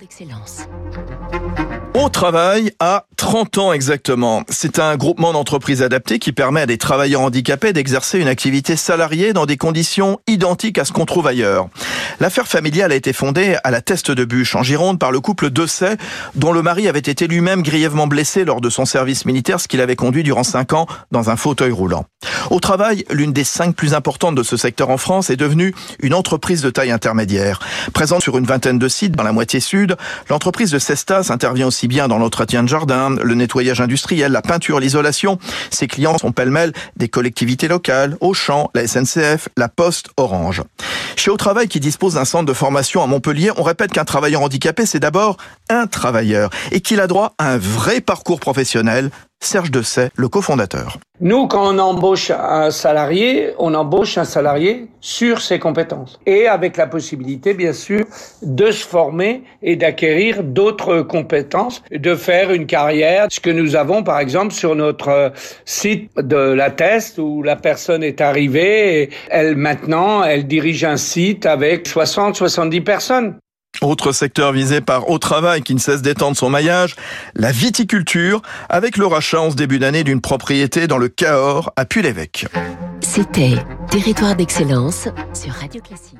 D'excellence. Au travail à 30 ans exactement. C'est un groupement d'entreprises adapté qui permet à des travailleurs handicapés d'exercer une activité salariée dans des conditions identiques à ce qu'on trouve ailleurs. L'affaire familiale a été fondée à la Teste de Bûche en Gironde par le couple Dessay dont le mari avait été lui-même grièvement blessé lors de son service militaire, ce qui l'avait conduit durant 5 ans dans un fauteuil roulant. Au travail, l'une des cinq plus importantes de ce secteur en France est devenue une entreprise de taille intermédiaire. Présente sur une vingtaine de sites dans la moitié sud, l'entreprise de Cestas intervient aussi bien dans l'entretien de jardin, le nettoyage industriel, la peinture, l'isolation. Ses clients sont pêle-mêle des collectivités locales, Auchan, la SNCF, la Poste, Orange. Chez Au Travail, qui dispose d'un centre de formation à Montpellier, on répète qu'un travailleur handicapé, c'est d'abord un travailleur et qu'il a droit à un vrai parcours professionnel Serge Dessay, le cofondateur. Nous, quand on embauche un salarié, on embauche un salarié sur ses compétences et avec la possibilité, bien sûr, de se former et d'acquérir d'autres compétences, de faire une carrière. Ce que nous avons, par exemple, sur notre site de la Test où la personne est arrivée et elle, maintenant, elle dirige un site avec 60, 70 personnes. Autre secteur visé par Au Travail qui ne cesse d'étendre son maillage, la viticulture, avec le rachat en ce début d'année d'une propriété dans le Cahors à Puy-l'Évêque. C'était Territoire d'excellence sur Radio Classique.